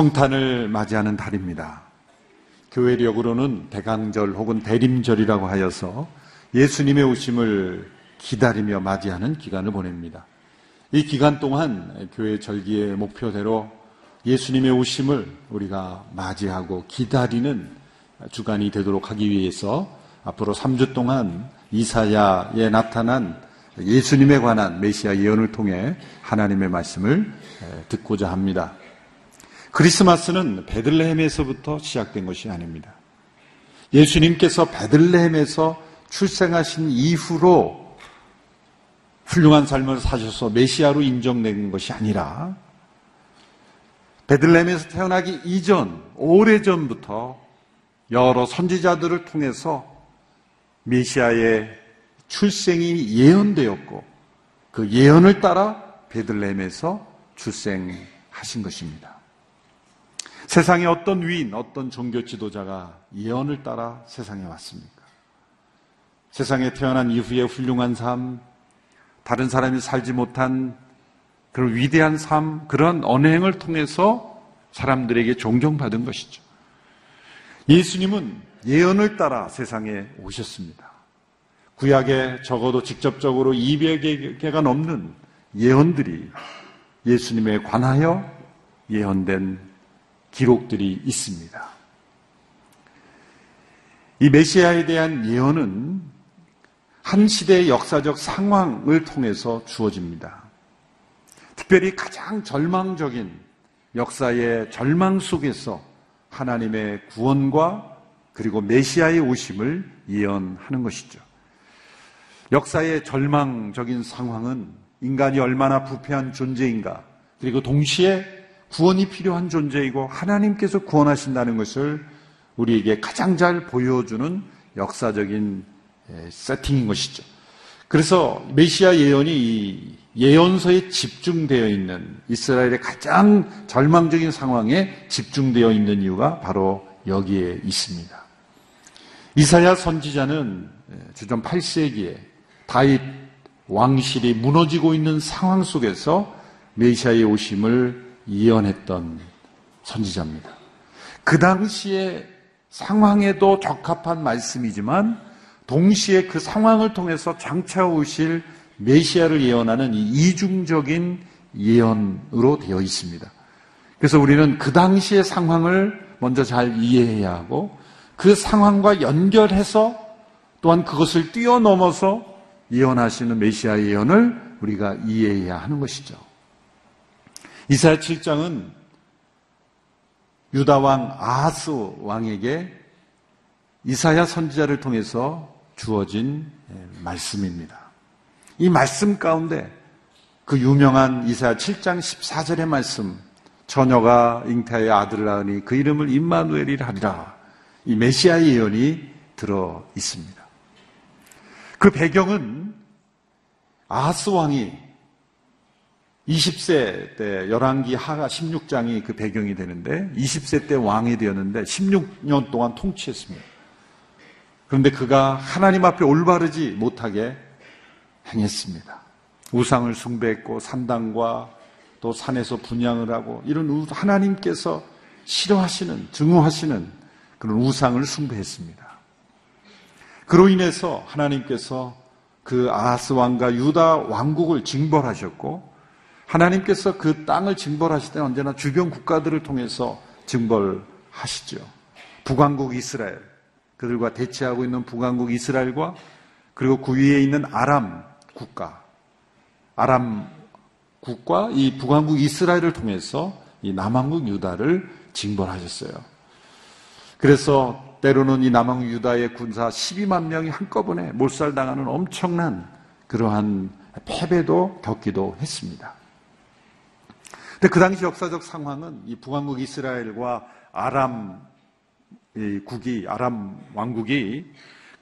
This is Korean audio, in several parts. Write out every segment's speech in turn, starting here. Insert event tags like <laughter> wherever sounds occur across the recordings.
성탄을 맞이하는 달입니다. 교회력으로는 대강절 혹은 대림절이라고 하여서 예수님의 오심을 기다리며 맞이하는 기간을 보냅니다. 이 기간 동안 교회 절기의 목표대로 예수님의 오심을 우리가 맞이하고 기다리는 주간이 되도록 하기 위해서 앞으로 3주 동안 이사야에 나타난 예수님에 관한 메시아 예언을 통해 하나님의 말씀을 듣고자 합니다. 크리스마스는 베들레헴에서부터 시작된 것이 아닙니다. 예수님께서 베들레헴에서 출생하신 이후로 훌륭한 삶을 사셔서 메시아로 인정된 것이 아니라 베들레헴에서 태어나기 이전 오래전부터 여러 선지자들을 통해서 메시아의 출생이 예언되었고 그 예언을 따라 베들레헴에서 출생하신 것입니다. 세상에 어떤 위인, 어떤 종교 지도자가 예언을 따라 세상에 왔습니까? 세상에 태어난 이후에 훌륭한 삶, 다른 사람이 살지 못한 그런 위대한 삶, 그런 언행을 통해서 사람들에게 존경받은 것이죠. 예수님은 예언을 따라 세상에 오셨습니다. 구약에 적어도 직접적으로 200개가 넘는 예언들이 예수님에 관하여 예언된 기록들이 있습니다. 이 메시아에 대한 예언은 한 시대의 역사적 상황을 통해서 주어집니다. 특별히 가장 절망적인 역사의 절망 속에서 하나님의 구원과 그리고 메시아의 오심을 예언하는 것이죠. 역사의 절망적인 상황은 인간이 얼마나 부패한 존재인가, 그리고 동시에 구원이 필요한 존재이고 하나님께서 구원하신다는 것을 우리에게 가장 잘 보여주는 역사적인 세팅인 것이죠. 그래서 메시아 예언이 예언서에 집중되어 있는 이스라엘의 가장 절망적인 상황에 집중되어 있는 이유가 바로 여기에 있습니다. 이사야 선지자는 주전 8세기에 다윗 왕실이 무너지고 있는 상황 속에서 메시아의 오심을 예언했던 선지자입니다. 그 당시의 상황에도 적합한 말씀이지만 동시에 그 상황을 통해서 장차 오실 메시아를 예언하는 이중적인 예언으로 되어 있습니다. 그래서 우리는 그 당시의 상황을 먼저 잘 이해해야 하고 그 상황과 연결해서 또한 그것을 뛰어넘어서 예언하시는 메시아 예언을 우리가 이해해야 하는 것이죠. 이사야 7장은 유다 왕 아하스 왕에게 이사야 선지자를 통해서 주어진 예, 말씀입니다. 이 말씀 가운데 그 유명한 이사야 7장 14절의 말씀 처녀가 잉태하여 아들을 낳으니 그 이름을 임마누엘이라 하리라 이 메시아 예언이 들어 있습니다. 그 배경은 아하스 왕이 20세 때 열왕기 하가 16장이 그 배경이 되는데 20세 때 왕이 되었는데 16년 동안 통치했습니다. 그런데 그가 하나님 앞에 올바르지 못하게 행했습니다. 우상을 숭배했고 산당과 또 산에서 분양을 하고 이런 하나님께서 싫어하시는 증오하시는 그런 우상을 숭배했습니다. 그로 인해서 하나님께서 그 아하스 왕과 유다 왕국을 징벌하셨고 하나님께서 그 땅을 징벌하실 때는 언제나 주변 국가들을 통해서 징벌하시죠. 북왕국 이스라엘, 그들과 대치하고 있는 북왕국 이스라엘과 그리고 그 위에 있는 아람 국가, 아람 국과 이 북왕국 이스라엘을 통해서 이 남왕국 유다를 징벌하셨어요. 그래서 때로는 이 남왕 유다의 군사 12만 명이 한꺼번에 몰살당하는 엄청난 그러한 패배도 겪기도 했습니다. 근데 그 당시 역사적 상황은 이 북왕국 이스라엘과 아람 국이, 아람 왕국이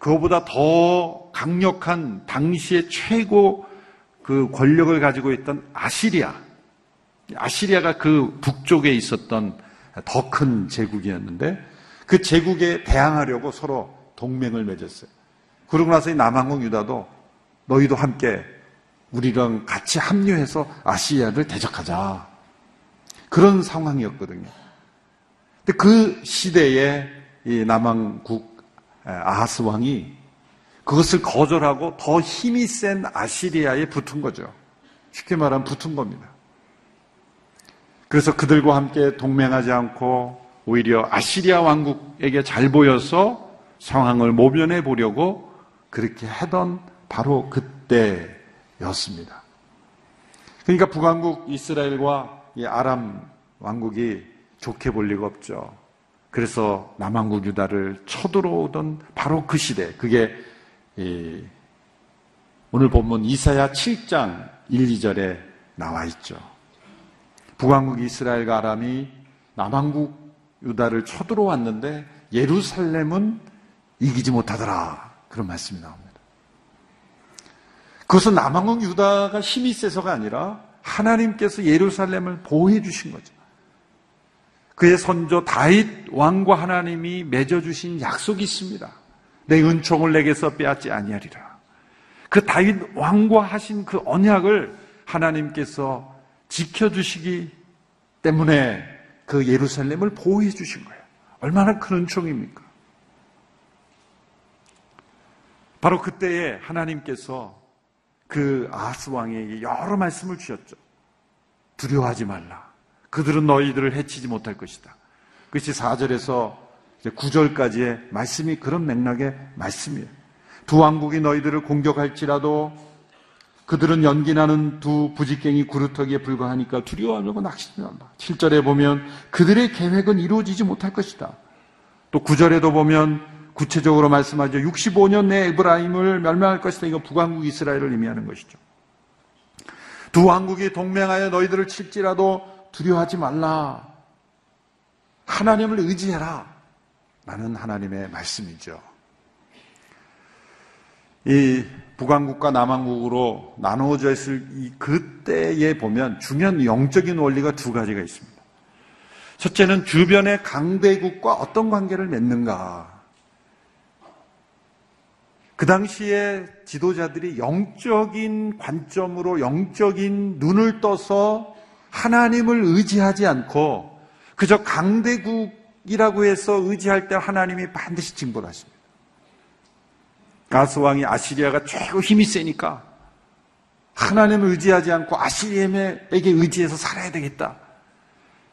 그거보다 더 강력한 당시의 최고 그 권력을 가지고 있던 아시리아. 아시리아가 그 북쪽에 있었던 더 큰 제국이었는데 그 제국에 대항하려고 서로 동맹을 맺었어요. 그러고 나서 이 남한국 유다도 너희도 함께 우리랑 같이 합류해서 아시아를 대적하자. 그런 상황이었거든요. 근데 그 시대에 이 남왕국 아하스 왕이 그것을 거절하고 더 힘이 센 아시리아에 붙은 거죠. 쉽게 말하면 붙은 겁니다. 그래서 그들과 함께 동맹하지 않고 오히려 아시리아 왕국에게 잘 보여서 상황을 모면해 보려고 그렇게 하던 바로 그때였습니다. 그러니까 북왕국 이스라엘과 이 아람 왕국이 좋게 볼 리가 없죠. 그래서 남왕국 유다를 쳐들어오던 바로 그 시대, 그게 오늘 본문 이사야 7장 1, 2절에 나와 있죠. 북왕국 이스라엘과 아람이 남왕국 유다를 쳐들어왔는데 예루살렘은 이기지 못하더라. 그런 말씀이 나옵니다. 그것은 남왕국 유다가 힘이 세서가 아니라 하나님께서 예루살렘을 보호해 주신 거죠. 그의 선조 다윗 왕과 하나님이 맺어 주신 약속이 있습니다. 내 은총을 내게서 빼앗지 아니하리라. 그 다윗 왕과 하신 그 언약을 하나님께서 지켜 주시기 때문에 그 예루살렘을 보호해 주신 거예요. 얼마나 큰 은총입니까? 바로 그때에 하나님께서 그 아스 왕에게 여러 말씀을 주셨죠. 두려워하지 말라. 그들은 너희들을 해치지 못할 것이다. 그것이 4절에서 9절까지의 말씀이 그런 맥락의 말씀이에요. 두 왕국이 너희들을 공격할지라도 그들은 연기나는 두 부직갱이 구루터기에 불과하니까 두려워하려고 말라. 7절에 보면 그들의 계획은 이루어지지 못할 것이다. 또 9절에도 보면 구체적으로 말씀하죠. 65년 내 에브라임을 멸망할 것이다. 이거 북왕국 이스라엘을 의미하는 것이죠. 두 왕국이 동맹하여 너희들을 칠지라도 두려워하지 말라. 하나님을 의지해라. 라는 하나님의 말씀이죠. 이 북왕국과 남왕국으로 나누어져 있을 이 그때에 보면 중요한 영적인 원리가 두 가지가 있습니다. 첫째는 주변의 강대국과 어떤 관계를 맺는가. 그 당시에 지도자들이 영적인 관점으로 영적인 눈을 떠서 하나님을 의지하지 않고 그저 강대국이라고 해서 의지할 때 하나님이 반드시 징벌 하십니다. 가스왕이 아시리아가 최고 힘이 세니까 하나님을 의지하지 않고 아시리아에게 의지해서 살아야 되겠다.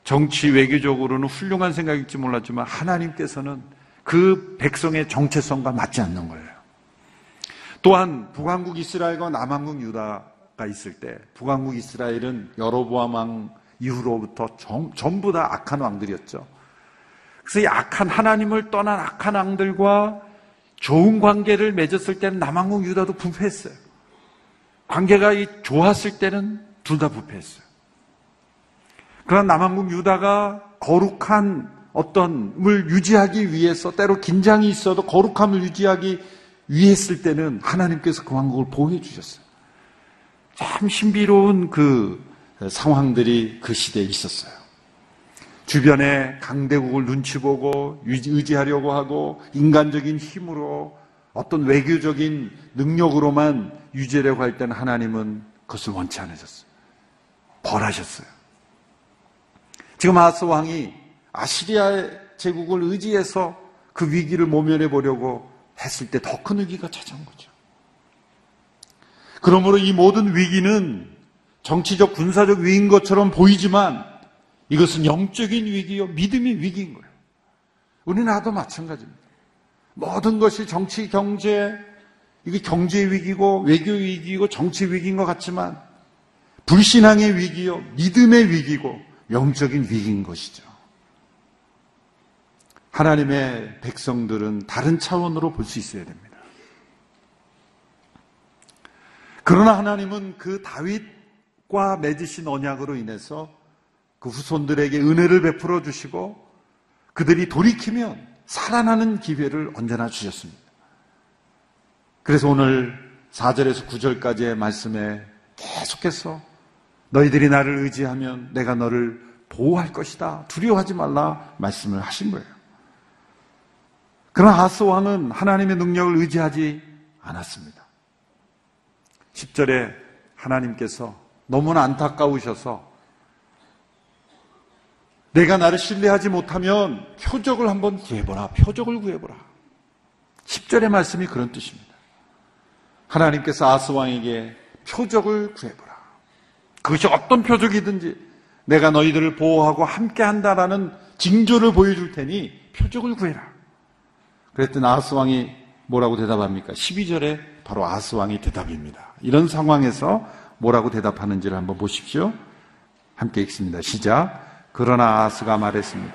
정치 외교적으로는 훌륭한 생각일지 몰랐지만 하나님께서는 그 백성의 정체성과 맞지 않는 거예요. 또한 북왕국 이스라엘과 남왕국 유다가 있을 때 북왕국 이스라엘은 여로보암 왕 이후로부터 정, 전부 다 악한 왕들이었죠. 그래서 이 악한 하나님을 떠난 악한 왕들과 좋은 관계를 맺었을 때는 남왕국 유다도 부패했어요. 관계가 좋았을 때는 둘 다 부패했어요. 그러나 남왕국 유다가 거룩한 어떤을 유지하기 위해서 때로 긴장이 있어도 거룩함을 유지하기 위했을 때는 하나님께서 그 왕국을 보호해 주셨어요. 참 신비로운 그 상황들이 그 시대에 있었어요. 주변에 강대국을 눈치 보고 의지하려고 하고 인간적인 힘으로 어떤 외교적인 능력으로만 유지하려고 할 때는 하나님은 그것을 원치 않으셨어요. 벌하셨어요. 지금 아스 왕이 아시리아 제국을 의지해서 그 위기를 모면해 보려고 했을 때 더 큰 위기가 찾아온 거죠. 그러므로 이 모든 위기는 정치적 군사적 위기인 것처럼 보이지만 이것은 영적인 위기요 믿음의 위기인 거예요. 우리나라도 마찬가지입니다. 모든 것이 정치, 경제, 이게 경제 위기고 외교 위기고 정치 위기인 것 같지만 불신앙의 위기요 믿음의 위기고 영적인 위기인 것이죠. 하나님의 백성들은 다른 차원으로 볼 수 있어야 됩니다. 그러나 하나님은 그 다윗과 맺으신 언약으로 인해서 그 후손들에게 은혜를 베풀어 주시고 그들이 돌이키면 살아나는 기회를 언제나 주셨습니다. 그래서 오늘 4절에서 9절까지의 말씀에 계속해서 너희들이 나를 의지하면 내가 너를 보호할 것이다. 두려워하지 말라 말씀을 하신 거예요. 그러나 아스 왕은 하나님의 능력을 의지하지 않았습니다. 10절에 하나님께서 너무나 안타까우셔서 내가 나를 신뢰하지 못하면 표적을 한번 구해보라. 표적을 구해보라. 10절의 말씀이 그런 뜻입니다. 하나님께서 아스왕에게 표적을 구해보라. 그것이 어떤 표적이든지 내가 너희들을 보호하고 함께 한다라는 징조를 보여줄 테니 표적을 구해라. 그랬더니 아스왕이 뭐라고 대답합니까? 12절에 바로 아스왕이 대답입니다. 이런 상황에서 뭐라고 대답하는지를 한번 보십시오. 함께 읽습니다. 시작. 그러나 아스가 말했습니다.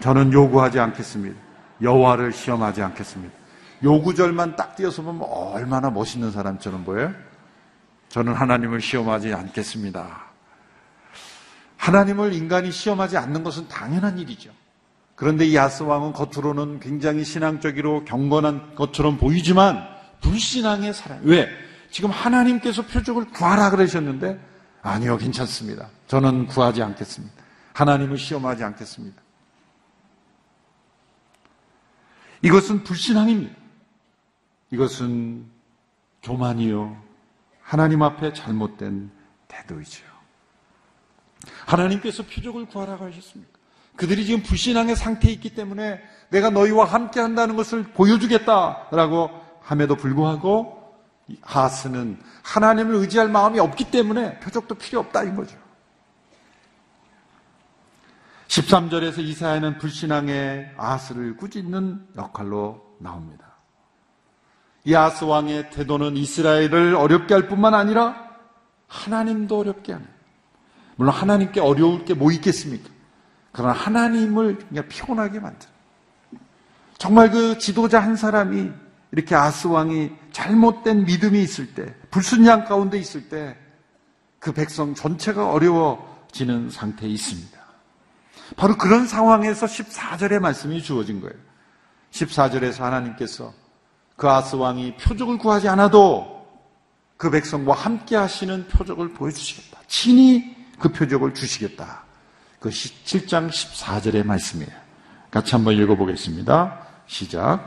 저는 요구하지 않겠습니다. 여호와를 시험하지 않겠습니다. 요구절만 딱 띄어서 보면 얼마나 멋있는 사람처럼 보여요? 저는 하나님을 시험하지 않겠습니다. 하나님을 인간이 시험하지 않는 것은 당연한 일이죠. 그런데 이 아스 왕은 겉으로는 굉장히 신앙적이로 경건한 것처럼 보이지만 불신앙의 사람. 왜? 지금 하나님께서 표적을 구하라 그러셨는데 아니요, 괜찮습니다. 저는 구하지 않겠습니다. 하나님을 시험하지 않겠습니다. 이것은 불신앙입니다. 이것은 교만이요. 하나님 앞에 잘못된 태도이죠. 하나님께서 표적을 구하라고 하셨습니까? 그들이 지금 불신앙의 상태에 있기 때문에 내가 너희와 함께 한다는 것을 보여주겠다라고 함에도 불구하고 하스는 하나님을 의지할 마음이 없기 때문에 표적도 필요 없다 인 거죠. 13절에서 이사야는 불신앙의 아스를 꾸짖는 역할로 나옵니다. 이 아스 왕의 태도는 이스라엘을 어렵게 할 뿐만 아니라 하나님도 어렵게 하는. 물론 하나님께 어려울 게 뭐 있겠습니까? 그러나 하나님을 그냥 피곤하게 만든. 정말 그 지도자 한 사람이 이렇게 아스 왕이 잘못된 믿음이 있을 때, 불순양 가운데 있을 때, 그 백성 전체가 어려워지는 상태에 있습니다. 바로 그런 상황에서 14절의 말씀이 주어진 거예요. 14절에서 하나님께서 그 아스 왕이 표적을 구하지 않아도 그 백성과 함께 하시는 표적을 보여주시겠다. 친히 그 표적을 주시겠다. 그 7장 14절의 말씀이에요. 같이 한번 읽어보겠습니다. 시작.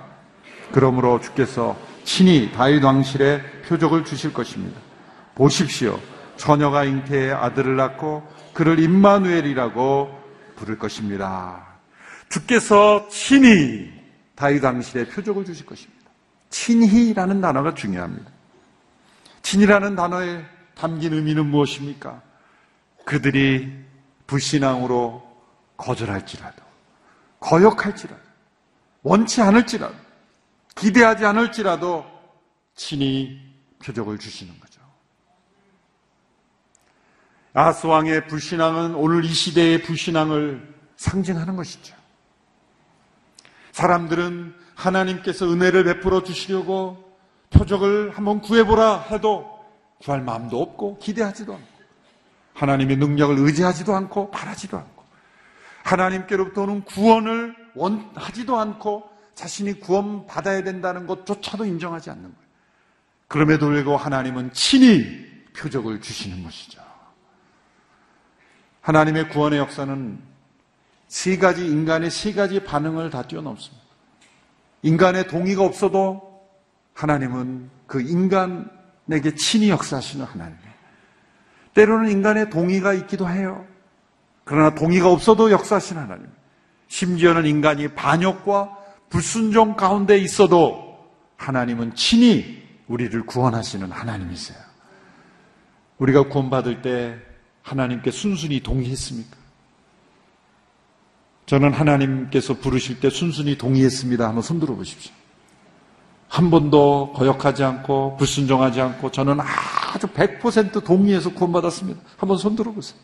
그러므로 주께서 친히 다윗 왕실에 표적을 주실 것입니다. 보십시오. 처녀가 잉태의 아들을 낳고 그를 임마누엘이라고 부를 것입니다. 주께서 친히 다윗 왕실에 표적을 주실 것입니다. 친히라는 단어가 중요합니다. 친이라는 단어에 담긴 의미는 무엇입니까? 그들이 불신앙으로 거절할지라도, 거역할지라도, 원치 않을지라도, 기대하지 않을지라도 친히 표적을 주시는 거죠. 아스 왕의 불신앙은 오늘 이 시대의 불신앙을 상징하는 것이죠. 사람들은 하나님께서 은혜를 베풀어 주시려고 표적을 한번 구해보라 해도 구할 마음도 없고 기대하지도 않고 하나님의 능력을 의지하지도 않고 바라지도 않고 하나님께로부터는 구원을 원하지도 않고 자신이 구원 받아야 된다는 것조차도 인정하지 않는 거예요. 그럼에도 불구하고 하나님은 친히 표적을 주시는 것이죠. 하나님의 구원의 역사는 세 가지 인간의 세 가지 반응을 다 뛰어넘습니다. 인간의 동의가 없어도 하나님은 그 인간에게 친히 역사하시는 하나님이에요. 때로는 인간의 동의가 있기도 해요. 그러나 동의가 없어도 역사하시는 하나님. 심지어는 인간이 반역과 불순종 가운데 있어도 하나님은 친히 우리를 구원하시는 하나님이세요. 우리가 구원받을 때 하나님께 순순히 동의했습니까? 저는 하나님께서 부르실 때 순순히 동의했습니다. 한번 손들어 보십시오. 한 번도 거역하지 않고 불순종하지 않고 저는 아주 100% 동의해서 구원받았습니다. 한번 손 들어 보세요.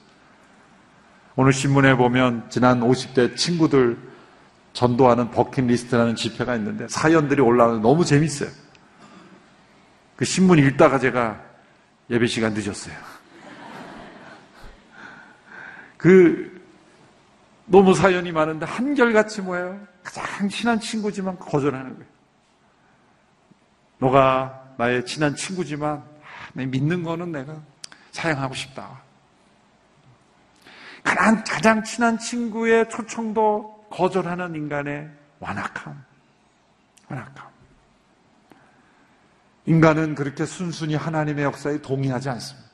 오늘 신문에 보면 지난 50대 친구들 전도하는 버킷리스트라는 집회가 있는데 사연들이 올라오는 너무 재밌어요. 그 신문 읽다가 제가 예배 시간 늦었어요. <laughs> 그 너무 사연이 많은데 한결같이 뭐예요? 가장 친한 친구지만 거절하는 거예요. 너가 나의 친한 친구지만 믿는 거는 내가 사양하고 싶다. 가장, 가장 친한 친구의 초청도 거절하는 인간의 완악함. 완악함. 인간은 그렇게 순순히 하나님의 역사에 동의하지 않습니다.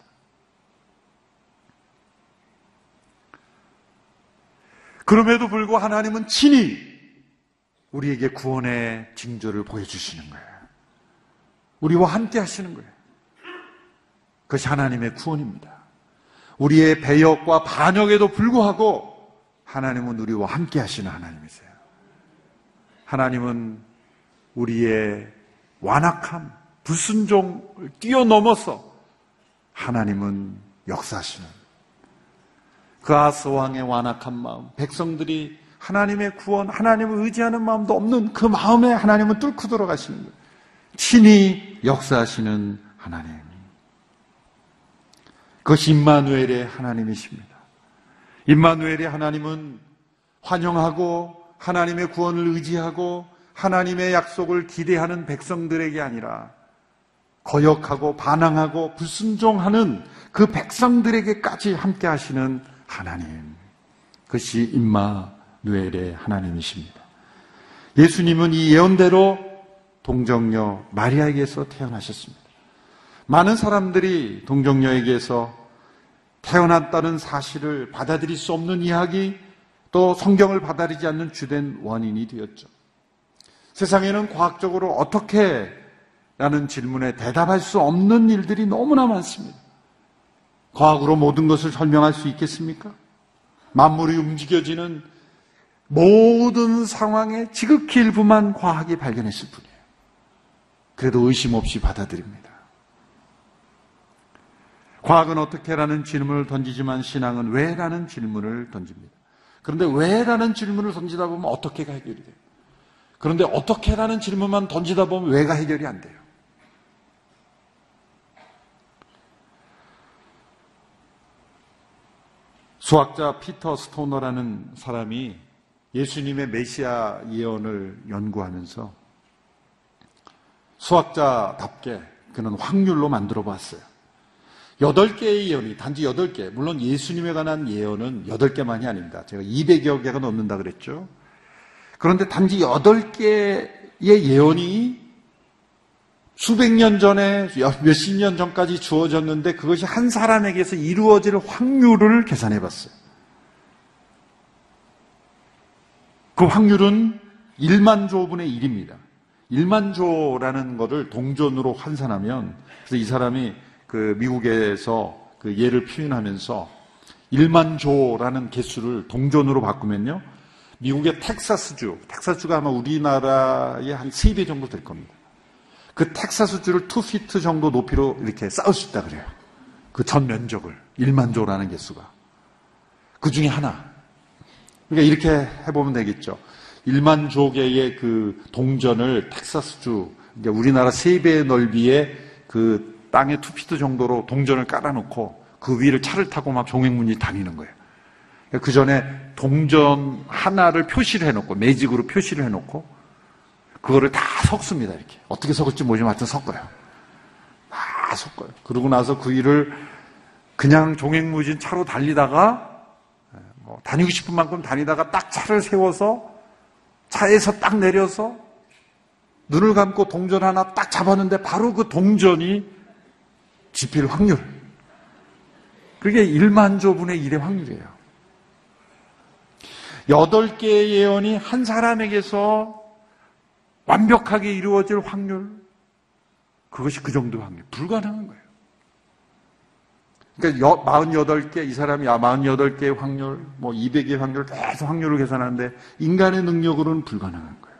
그럼에도 불구하고 하나님은 친히 우리에게 구원의 징조를 보여주시는 거예요. 우리와 함께 하시는 거예요. 그것이 하나님의 구원입니다. 우리의 배역과 반역에도 불구하고 하나님은 우리와 함께 하시는 하나님이세요. 하나님은 우리의 완악함, 불순종을 뛰어넘어서 하나님은 역사하시는 그 아스 왕의 완악한 마음, 백성들이 하나님의 구원, 하나님을 의지하는 마음도 없는 그 마음에 하나님은 뚫고 들어가시는 거예요. 친히 역사하시는 하나님. 그것이 임마누엘의 하나님이십니다. 임마누엘의 하나님은 환영하고 하나님의 구원을 의지하고 하나님의 약속을 기대하는 백성들에게 아니라 거역하고 반항하고 불순종하는 그 백성들에게까지 함께 하시는 하나님. 그것이 임마누엘의 하나님이십니다. 예수님은 이 예언대로 동정녀 마리아에게서 태어나셨습니다. 많은 사람들이 동정녀에게서 태어났다는 사실을 받아들일 수 없는 이야기, 또 성경을 받아들이지 않는 주된 원인이 되었죠. 세상에는 과학적으로 어떻게 라는 질문에 대답할 수 없는 일들이 너무나 많습니다. 과학으로 모든 것을 설명할 수 있겠습니까? 만물이 움직여지는 모든 상황의 지극히 일부만 과학이 발견했을 뿐이에요. 그래도 의심 없이 받아들입니다. 과학은 어떻게 라는 질문을 던지지만 신앙은 왜 라는 질문을 던집니다. 그런데 왜 라는 질문을 던지다 보면 어떻게가 해결이 돼요. 그런데 어떻게 라는 질문만 던지다 보면 왜가 해결이 안 돼요. 수학자 피터 스토너라는 사람이 예수님의 메시아 예언을 연구하면서 수학자답게 그는 확률로 만들어 봤어요. 여덟 개의 예언이 단지 여덟 개. 물론 예수님에 관한 예언은 여덟 개만이 아닙니다. 제가 200여 개가 넘는다 그랬죠. 그런데 단지 여덟 개의 예언이 수백 년 전에 몇십 년 전까지 주어졌는데 그것이 한 사람에게서 이루어질 확률을 계산해 봤어요. 그 확률은 1만 조분의 1입니다. 1만 조라는 것을 동전으로 환산하면 그래서 이 사람이 그 미국에서 그 예를 표현하면서 1만 조라는 개수를 동전으로 바꾸면요. 미국의 텍사스주, 텍사스주가 아마 우리나라의 한 3배 정도 될 겁니다. 그 텍사스 줄을 2피트 정도 높이로 이렇게 쌓을 수 있다 그래요. 그 전 면적을 1만 조라는 개수가. 그 중에 하나. 그러니까 이렇게 해보면 되겠죠. 1만 조개의 그 동전을 텍사스주, 그러니까 우리나라 3배의 넓이의 그 땅에 2피트 정도로 동전을 깔아놓고 그 위를 차를 타고 막 종횡문이 다니는 거예요. 그러니까 그 전에 동전 하나를 표시를 해놓고 매직으로 표시를 해놓고 그거를 다 섞습니다, 이렇게. 어떻게 섞을지 모르지만 하여튼 섞어요. 다 섞어요. 그러고 나서 그 일을 그냥 종횡무진 차로 달리다가, 뭐 다니고 싶은 만큼 다니다가 딱 차를 세워서 차에서 딱 내려서 눈을 감고 동전 하나 딱 잡았는데 바로 그 동전이 집힐 확률. 그게 1만 조분의 1의 확률이에요. 8개의 예언이 한 사람에게서 완벽하게 이루어질 확률, 그것이 그 정도 확률. 불가능한 거예요. 그러니까 48개, 이 사람이 아, 48개의 확률, 뭐 200개의 확률, 계속 확률을 계산하는데 인간의 능력으로는 불가능한 거예요.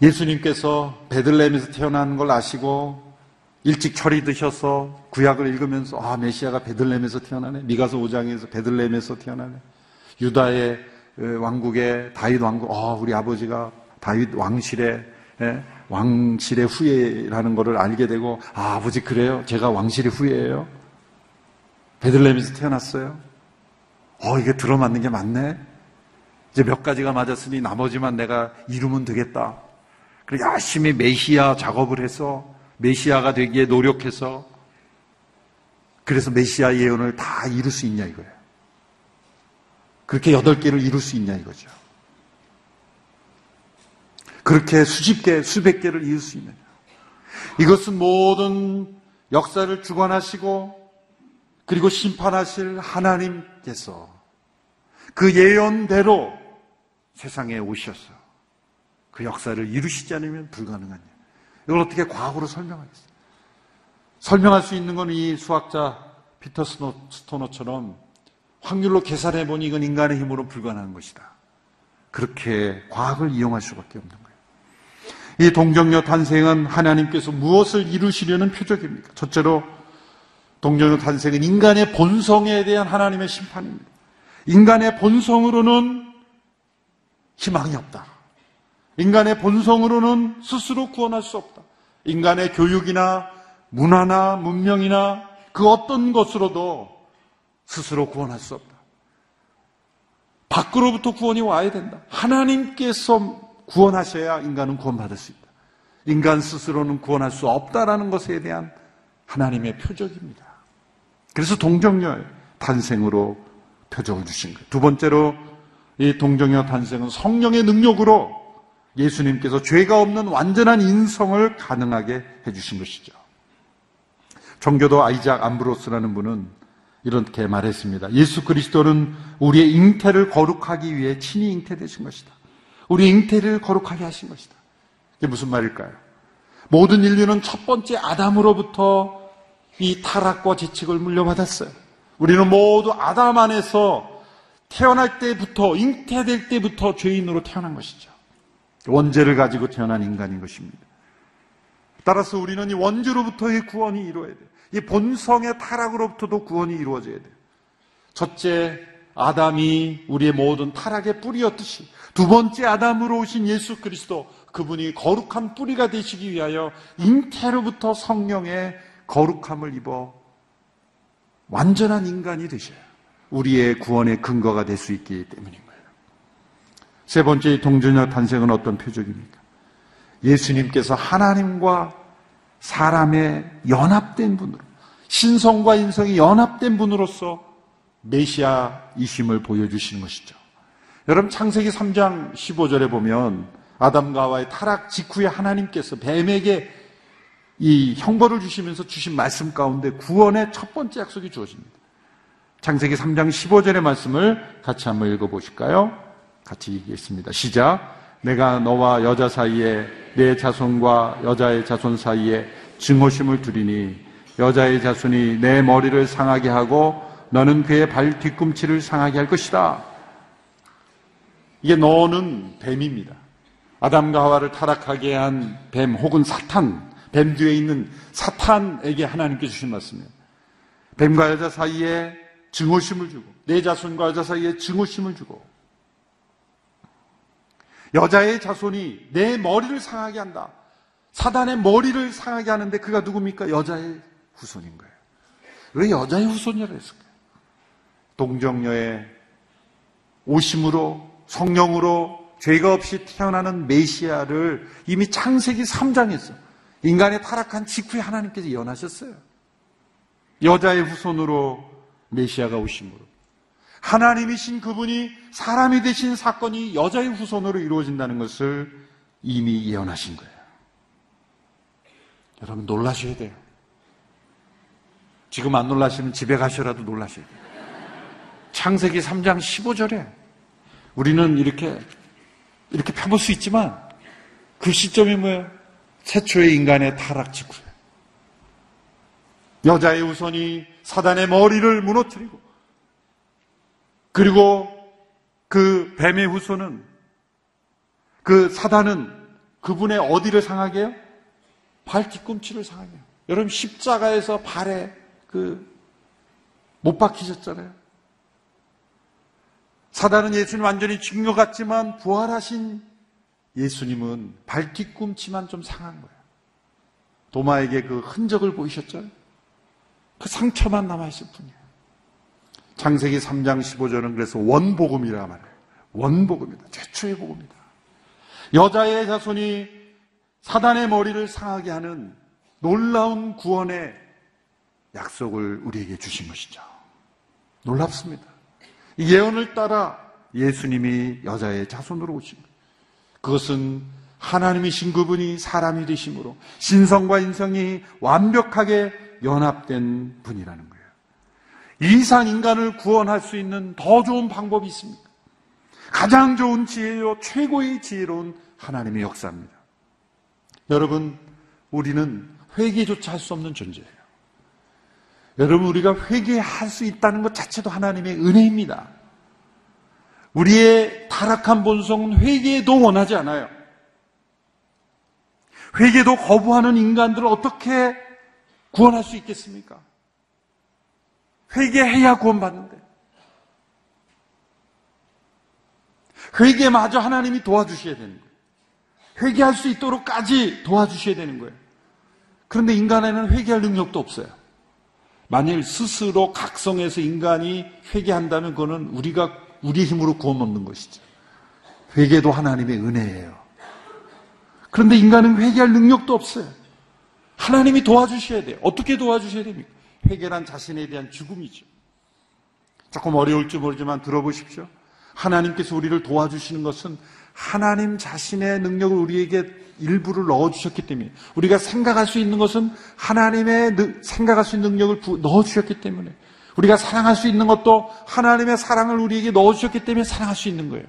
예수님께서 베들레헴에서 태어난 걸 아시고 일찍 철이 드셔서 구약을 읽으면서 아 메시아가 베들레헴에서 태어나네 미가서 5장에서 베들레헴에서 태어나네 유다의 그 왕국의 다윗 왕국, 어, 우리 아버지가 다윗 왕실의 예, 왕실의 후예라는 것을 알게 되고 아, 아버지 그래요? 제가 왕실의 후예예요? 베들레헴에서 태어났어요? 어, 이게 들어맞는 게 맞네. 이제 몇 가지가 맞았으니 나머지만 내가 이루면 되겠다. 그리고 열심히 메시아 작업을 해서 메시아가 되기에 노력해서 그래서 메시아 예언을 다 이룰 수 있냐 이거예요. 그렇게 여덟 개를 이룰 수 있냐 이거죠. 그렇게 수십 개, 수백 개를 이룰 수 있느냐. 이것은 모든 역사를 주관하시고 그리고 심판하실 하나님께서 그 예언대로 세상에 오셔서 그 역사를 이루시지 않으면 불가능한 일. 이걸 어떻게 과거로 설명하겠어요? 설명할 수 있는 건 이 수학자 피터 스토너처럼 확률로 계산해 보니 이건 인간의 힘으로 불가능한 것이다. 그렇게 과학을 이용할 수밖에 없는 거예요. 이 동정녀 탄생은 하나님께서 무엇을 이루시려는 표적입니까? 첫째로 동정녀 탄생은 인간의 본성에 대한 하나님의 심판입니다. 인간의 본성으로는 희망이 없다. 인간의 본성으로는 스스로 구원할 수 없다. 인간의 교육이나 문화나 문명이나 그 어떤 것으로도 스스로 구원할 수 없다. 밖으로부터 구원이 와야 된다. 하나님께서 구원하셔야 인간은 구원받을 수 있다. 인간 스스로는 구원할 수 없다라는 것에 대한 하나님의 표적입니다. 그래서 동정녀의 탄생으로 표적을 주신 거예요. 두 번째로 이 동정녀 탄생은 성령의 능력으로 예수님께서 죄가 없는 완전한 인성을 가능하게 해주신 것이죠. 정교도 아이작 암브로스라는 분은 이렇게 말했습니다. 예수 그리스도는 우리의 잉태를 거룩하기 위해 친히 잉태되신 것이다. 우리 잉태를 거룩하게 하신 것이다. 이게 무슨 말일까요? 모든 인류는 첫 번째 아담으로부터 이 타락과 재칙을 물려받았어요. 우리는 모두 아담 안에서 태어날 때부터, 잉태될 때부터 죄인으로 태어난 것이죠. 원죄를 가지고 태어난 인간인 것입니다. 따라서 우리는 이 원죄로부터의 구원이 이루어야 돼요. 이 본성의 타락으로부터도 구원이 이루어져야 돼요. 첫째, 아담이 우리의 모든 타락의 뿌리였듯이 두 번째 아담으로 오신 예수 그리스도 그분이 거룩한 뿌리가 되시기 위하여 잉태로부터 성령의 거룩함을 입어 완전한 인간이 되셔야 우리의 구원의 근거가 될 수 있기 때문인 거예요. 세 번째 동전녀 탄생은 어떤 표적입니까? 예수님께서 하나님과 사람의 연합된 분으로 신성과 인성이 연합된 분으로서 메시아이심을 보여주시는 것이죠. 여러분 창세기 3장 15절에 보면 아담과 와의 타락 직후에 하나님께서 뱀에게 이 형벌을 주시면서 주신 말씀 가운데 구원의 첫 번째 약속이 주어집니다. 창세기 3장 15절의 말씀을 같이 한번 읽어보실까요? 같이 읽겠습니다. 시작. 내가 너와 여자 사이에 내 자손과 여자의 자손 사이에 증오심을 두리니 여자의 자손이 내 머리를 상하게 하고 너는 그의 발 뒤꿈치를 상하게 할 것이다. 이게 너는 뱀입니다. 아담과 하와를 타락하게 한 뱀 혹은 사탄, 뱀 뒤에 있는 사탄에게 하나님께 주신 말씀이에요. 뱀과 여자 사이에 증오심을 주고 내 자손과 여자 사이에 증오심을 주고 여자의 자손이 내 머리를 상하게 한다. 사단의 머리를 상하게 하는데 그가 누굽니까? 여자의 후손인 거예요. 왜 여자의 후손이라고 했을까요? 동정녀의 오심으로 성령으로 죄가 없이 태어나는 메시아를 이미 창세기 3장에서 인간의 타락한 직후에 하나님께서 예언하셨어요. 여자의 후손으로 메시아가 오심으로 하나님이신 그분이 사람이 되신 사건이 여자의 후손으로 이루어진다는 것을 이미 예언하신 거예요. 여러분 놀라셔야 돼요. 지금 안 놀라시면 집에 가셔라도 놀라셔야 돼요. 창세기 3장 15절에 우리는 이렇게 이렇게 펴볼 수 있지만 그 시점이 뭐예요? 최초의 인간의 타락 직후에 여자의 우선이 사단의 머리를 무너뜨리고 그리고 그 뱀의 후손은 그 사단은 그분의 어디를 상하게 해요? 발 뒤꿈치를 상하게 해요. 여러분 십자가에서 발에 그 못 박히셨잖아요. 사단은 예수님 완전히 죽인 것 같지만 부활하신 예수님은 발 뒤꿈치만 좀 상한 거예요. 도마에게 그 흔적을 보이셨죠? 그 상처만 남아있을 뿐이에요. 창세기 3장 15절은 그래서 원복음이라 말해요. 원복음이다. 최초의 복음이다. 여자의 자손이 사단의 머리를 상하게 하는 놀라운 구원의 약속을 우리에게 주신 것이죠. 놀랍습니다. 이 예언을 따라 예수님이 여자의 자손으로 오신 것. 그것은 하나님이신 그분이 사람이 되심으로 신성과 인성이 완벽하게 연합된 분이라는 거예요. 이상 인간을 구원할 수 있는 더 좋은 방법이 있습니까? 가장 좋은 지혜요, 최고의 지혜로운 하나님의 역사입니다. 여러분, 우리는 회개조차 할 수 없는 존재예요. 여러분, 우리가 회개할 수 있다는 것 자체도 하나님의 은혜입니다. 우리의 타락한 본성은 회개도 원하지 않아요. 회개도 거부하는 인간들을 어떻게 구원할 수 있겠습니까? 회개해야 구원받는데. 회개마저 하나님이 도와주셔야 되는 거예요. 회개할 수 있도록까지 도와주셔야 되는 거예요. 그런데 인간에는 회개할 능력도 없어요. 만일 스스로 각성해서 인간이 회개한다면 그거는 우리가 우리 힘으로 구원 얻는 것이죠. 회개도 하나님의 은혜예요. 그런데 인간은 회개할 능력도 없어요. 하나님이 도와주셔야 돼요. 어떻게 도와주셔야 됩니까? 회개란 자신에 대한 죽음이죠. 조금 어려울지 모르지만 들어보십시오. 하나님께서 우리를 도와주시는 것은 하나님 자신의 능력을 우리에게 일부를 넣어주셨기 때문에 우리가 생각할 수 있는 것은 하나님의 생각할 수 있는 능력을 넣어주셨기 때문에 우리가 사랑할 수 있는 것도 하나님의 사랑을 우리에게 넣어주셨기 때문에 사랑할 수 있는 거예요.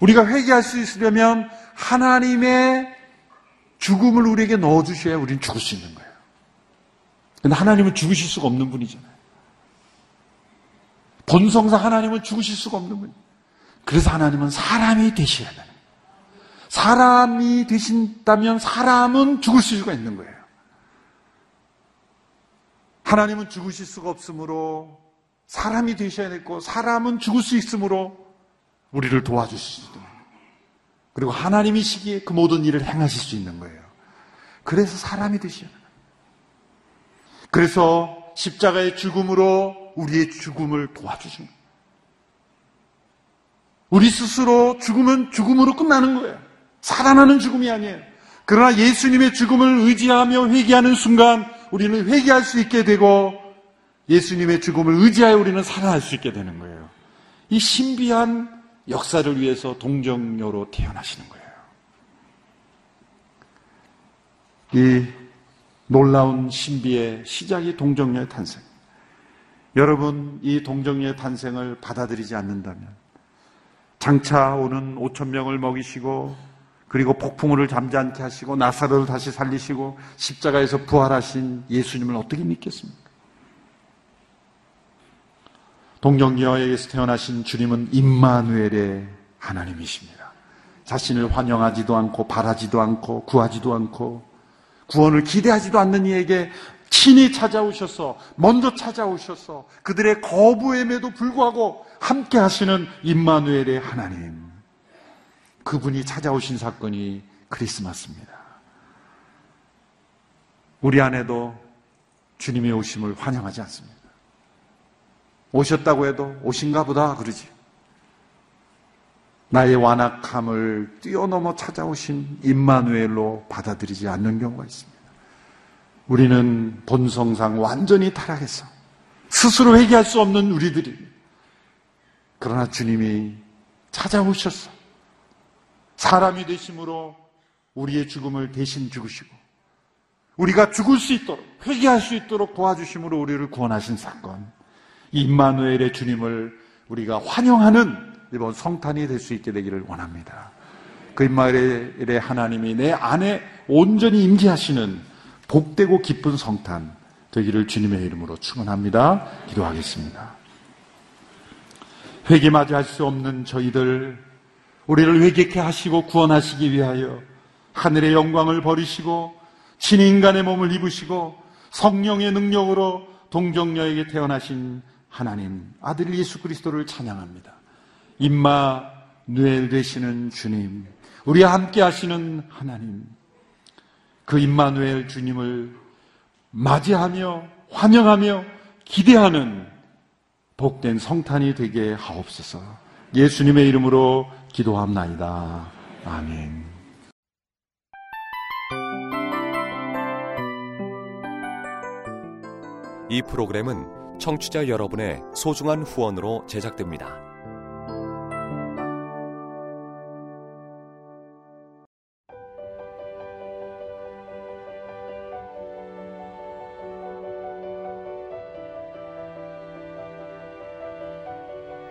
우리가 회개할 수 있으려면 하나님의 죽음을 우리에게 넣어주셔야 우리는 죽을 수 있는 거예요. 근데 하나님은 죽으실 수가 없는 분이잖아요. 본성상 하나님은 죽으실 수가 없는 분이에요. 그래서 하나님은 사람이 되셔야 돼요. 사람이 되신다면 사람은 죽을 수가 있는 거예요. 하나님은 죽으실 수가 없으므로 사람이 되셔야 되고 사람은 죽을 수 있으므로 우리를 도와주시죠. 그리고 하나님이시기에 그 모든 일을 행하실 수 있는 거예요. 그래서 사람이 되셔야 돼요. 그래서 십자가의 죽음으로 우리의 죽음을 도와주신 거예요. 우리 스스로 죽으면 죽음으로 끝나는 거예요. 살아나는 죽음이 아니에요. 그러나 예수님의 죽음을 의지하며 회개하는 순간 우리는 회개할 수 있게 되고 예수님의 죽음을 의지하여 우리는 살아날 수 있게 되는 거예요. 이 신비한 역사를 위해서 동정녀로 태어나시는 거예요. 이 놀라운 신비의 시작이 동정녀의 탄생. 여러분, 이 동정녀의 탄생을 받아들이지 않는다면 장차 오는 5천 명을 먹이시고 그리고 폭풍우를 잠잠케 하시고 나사로를 다시 살리시고 십자가에서 부활하신 예수님을 어떻게 믿겠습니까? 동정녀에게서 태어나신 주님은 임마누엘의 하나님이십니다. 자신을 환영하지도 않고 바라지도 않고 구하지도 않고 구원을 기대하지도 않는 이에게 친히 찾아오셔서 먼저 찾아오셔서 그들의 거부임에도 불구하고 함께 하시는 임마누엘의 하나님. 그분이 찾아오신 사건이 크리스마스입니다. 우리 안에도 주님의 오심을 환영하지 않습니다. 오셨다고 해도 오신가 보다 그러지. 나의 완악함을 뛰어넘어 찾아오신 임마누엘로 받아들이지 않는 경우가 있습니다. 우리는 본성상 완전히 타락해서 스스로 회개할 수 없는 우리들이 그러나 주님이 찾아오셨어. 사람이 되심으로 우리의 죽음을 대신 죽으시고 우리가 죽을 수 있도록 회개할 수 있도록 도와주심으로 우리를 구원하신 사건. 임마누엘의 주님을 우리가 환영하는 이번 성탄이 될 수 있게 되기를 원합니다. 그 임마누엘의 하나님이 내 안에 온전히 임재하시는 복되고 기쁜 성탄 되기를 주님의 이름으로 축원합니다. 기도하겠습니다. 회개마저 할 수 없는 저희들 우리를 회개케 하시고 구원하시기 위하여 하늘의 영광을 버리시고 신인간의 몸을 입으시고 성령의 능력으로 동정녀에게 태어나신 하나님 아들 예수 그리스도를 찬양합니다. 임마 누엘 되시는 주님 우리와 함께 하시는 하나님 그 임마누엘 주님을 맞이하며 환영하며 기대하는 복된 성탄이 되게 하옵소서. 예수님의 이름으로 기도합나이다. 아멘. 이 프로그램은 청취자 여러분의 소중한 후원으로 제작됩니다.